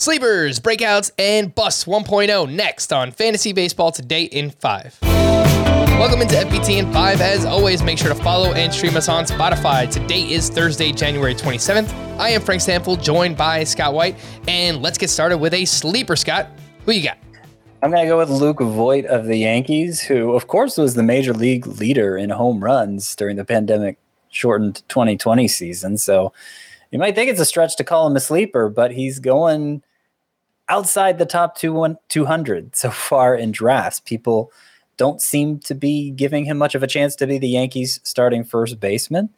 Sleepers, breakouts, and busts 1.0 next on Fantasy Baseball Today in 5. Welcome into FBT in 5. As always, make sure to follow and stream us on Spotify. Today is Thursday, January 27th. I am Frank Stampfl, joined by Scott White, and let's get started with a sleeper, Scott. Who you got? I'm going to go with Luke Voit of the Yankees, who, of course, was the major league leader in home runs during the pandemic shortened 2020 season. So you might think it's a stretch to call him a sleeper, but he's going outside the top two 200 so far in drafts. People don't seem to be giving him much of a chance to be the Yankees starting first baseman,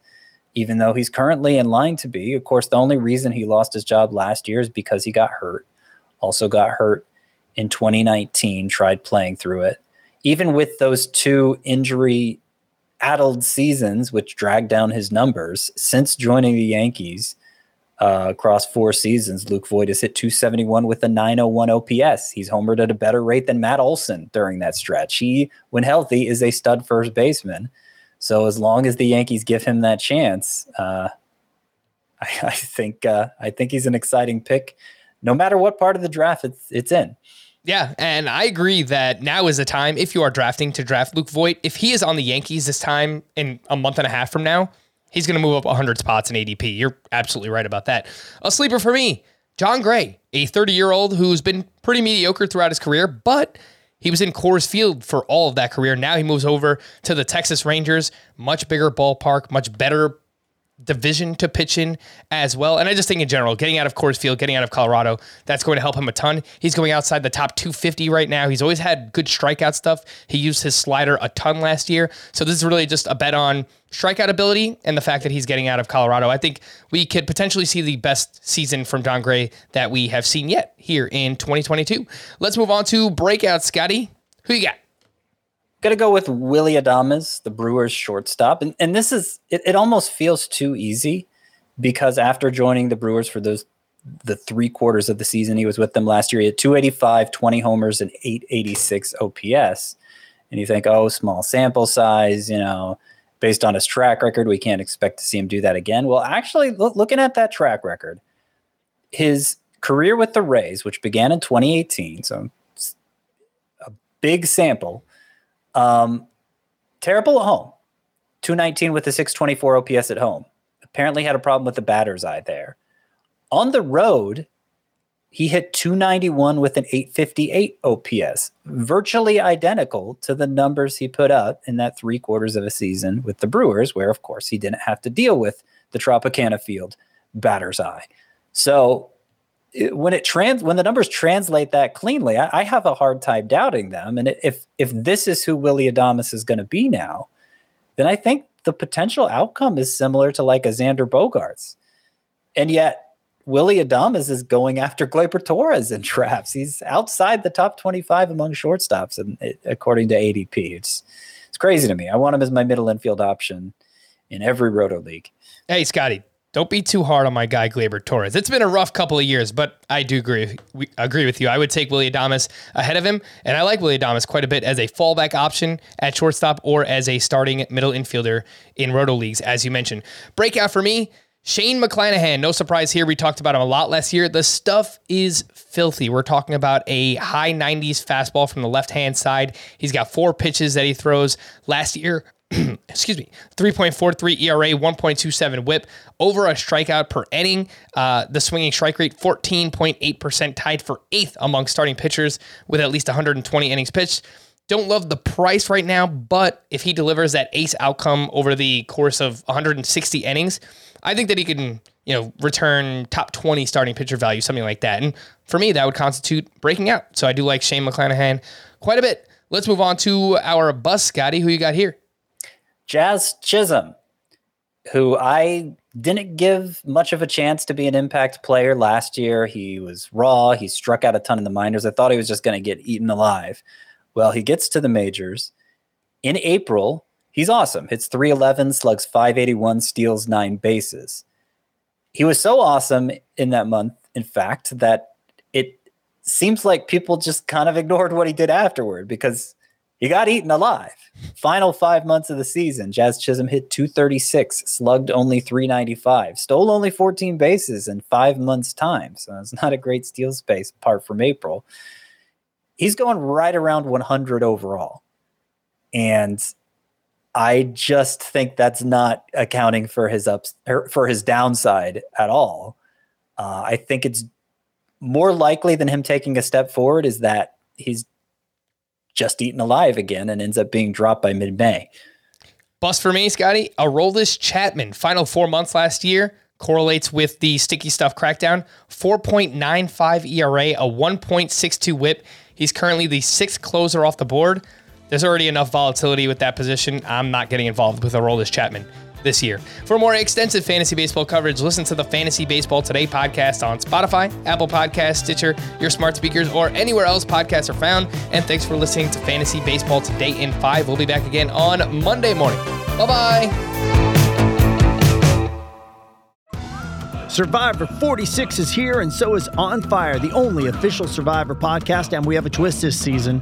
even though he's currently in line to be. Of course, the only reason he lost his job last year is because he got hurt. Also got hurt in 2019, tried playing through it. Even with those two injury addled seasons, which dragged down his numbers, since joining the Yankees, uh, across four seasons, Luke Voit has hit 271 with a 901 OPS. He's homered at a better rate than Matt Olson during that stretch. He, when healthy, is a stud first baseman. So as long as the Yankees give him that chance, uh, I, I, think uh, I think he's an exciting pick, no matter what part of the draft it's it's in. Yeah, and I agree that now is the time if you are drafting to draft Luke Voit. If he is on the Yankees this time in a month and a half from now, He's going to move up 100 spots in ADP. You're absolutely right about that. A sleeper for me, Jon Gray, a 30 year old who's been pretty mediocre throughout his career, but he was in Coors Field for all of that career. Now he moves over to the Texas Rangers, much bigger ballpark, much better division to pitch in as well. And I just think in general, getting out of Coors Field, getting out of Colorado, that's going to help him a ton. He's going outside the top 250 right now. He's always had good strikeout stuff. He used his slider a ton last year. So this is really just a bet on strikeout ability and the fact that he's getting out of Colorado. I think we could potentially see the best season from Jon Gray that we have seen yet here in 2022. Let's move on to breakout, Scotty. Who you got? Gonna go with Willy Adames, the Brewers shortstop, and and this is it, it. almost feels too easy because after joining the Brewers for those the three quarters of the season he was with them last year, he had 285, 20 homers, and 886 OPS. And you think, oh, small sample size, you know, based on his track record, we can't expect to see him do that again. Well, actually, look, looking at that track record, his career with the Rays, which began in 2018, so a big sample um, terrible at home. 219 with a 624 OPS at home. Apparently had a problem with the batter's eye there. On the road, he hit 291 with an 858 OPS, virtually identical to the numbers he put up in that three quarters of a season with the Brewers, where, of course, he didn't have to deal with the Tropicana Field batter's eye. So when it trans when the numbers translate that cleanly, I, I, have a hard time doubting them. And if if this is who Willy Adames is going to be now, then I think the potential outcome is similar to like a Xander Bogaerts. And yet Willy Adames is going after Gleyber Torres in drafts. He's outside the top 25 among shortstops, and according to ADP, it's it's crazy to me. I want him as my middle infield option in every roto league. Hey, Scotty, don't be too hard on my guy Gleyber Torres. It's been a rough couple of years, but I do agree agree with you. I would take Willy Adames ahead of him, and I like Willy Adames quite a bit as a fallback option at shortstop or as a starting middle infielder in roto leagues, as you mentioned. Breakout for me. Shane McClanahan, no surprise here. We talked about him a lot last year. The stuff is filthy. We're talking about a high 90s fastball from the left hand side. He's got four pitches that he throws. Last year, excuse me, 3.43 ERA, 1.27 whip, over a strikeout per inning. Uh, the swinging strike rate, 14.8%, tied for eighth among starting pitchers with at least 120 innings pitched. Don't love the price right now, but if he delivers that ace outcome over the course of 160 innings, I think that he can, you know, return top 20 starting pitcher value, something like that. And for me, that would constitute breaking out. So I do like Shane McClanahan quite a bit. Let's move on to our bus, Scotty. Who you got here? Jazz Chisholm, who I didn't give much of a chance to be an impact player last year. He was raw. He struck out a ton in the minors. I thought he was just going to get eaten alive. Well, he gets to the majors. In April, he's awesome. Hits 311, slugs 581, steals nine bases. He was so awesome in that month, in fact, that it seems like people just kind of ignored what he did afterward because he got eaten alive. Final five months of the season, Jazz Chisholm hit 236, slugged only 395, stole only 14 bases in five months' time. So it's not a great steal space apart from April. He's going right around 100 overall. And I just think that's not accounting for his ups er, for his downside at all. Uh, I think it's more likely than him taking a step forward is that he's just eaten alive again and ends up being dropped by mid May. Bust for me, Scotty. Aroldis Chapman, final four months last year, correlates with the sticky stuff crackdown. 4.95 ERA, a 1.62 whip. He's currently the sixth closer off the board. There's already enough volatility with that position. I'm not getting involved with Aroldis Chapman this year. For more extensive fantasy baseball coverage, listen to the Fantasy Baseball Today podcast on Spotify, Apple Podcast, Stitcher, your smart speakers, or anywhere else podcasts are found. And thanks for listening to Fantasy Baseball Today in 5. We'll be back again on Monday morning. Bye bye. Survivor 46 is here, and so is On Fire, the only official Survivor podcast. And we have a twist this season.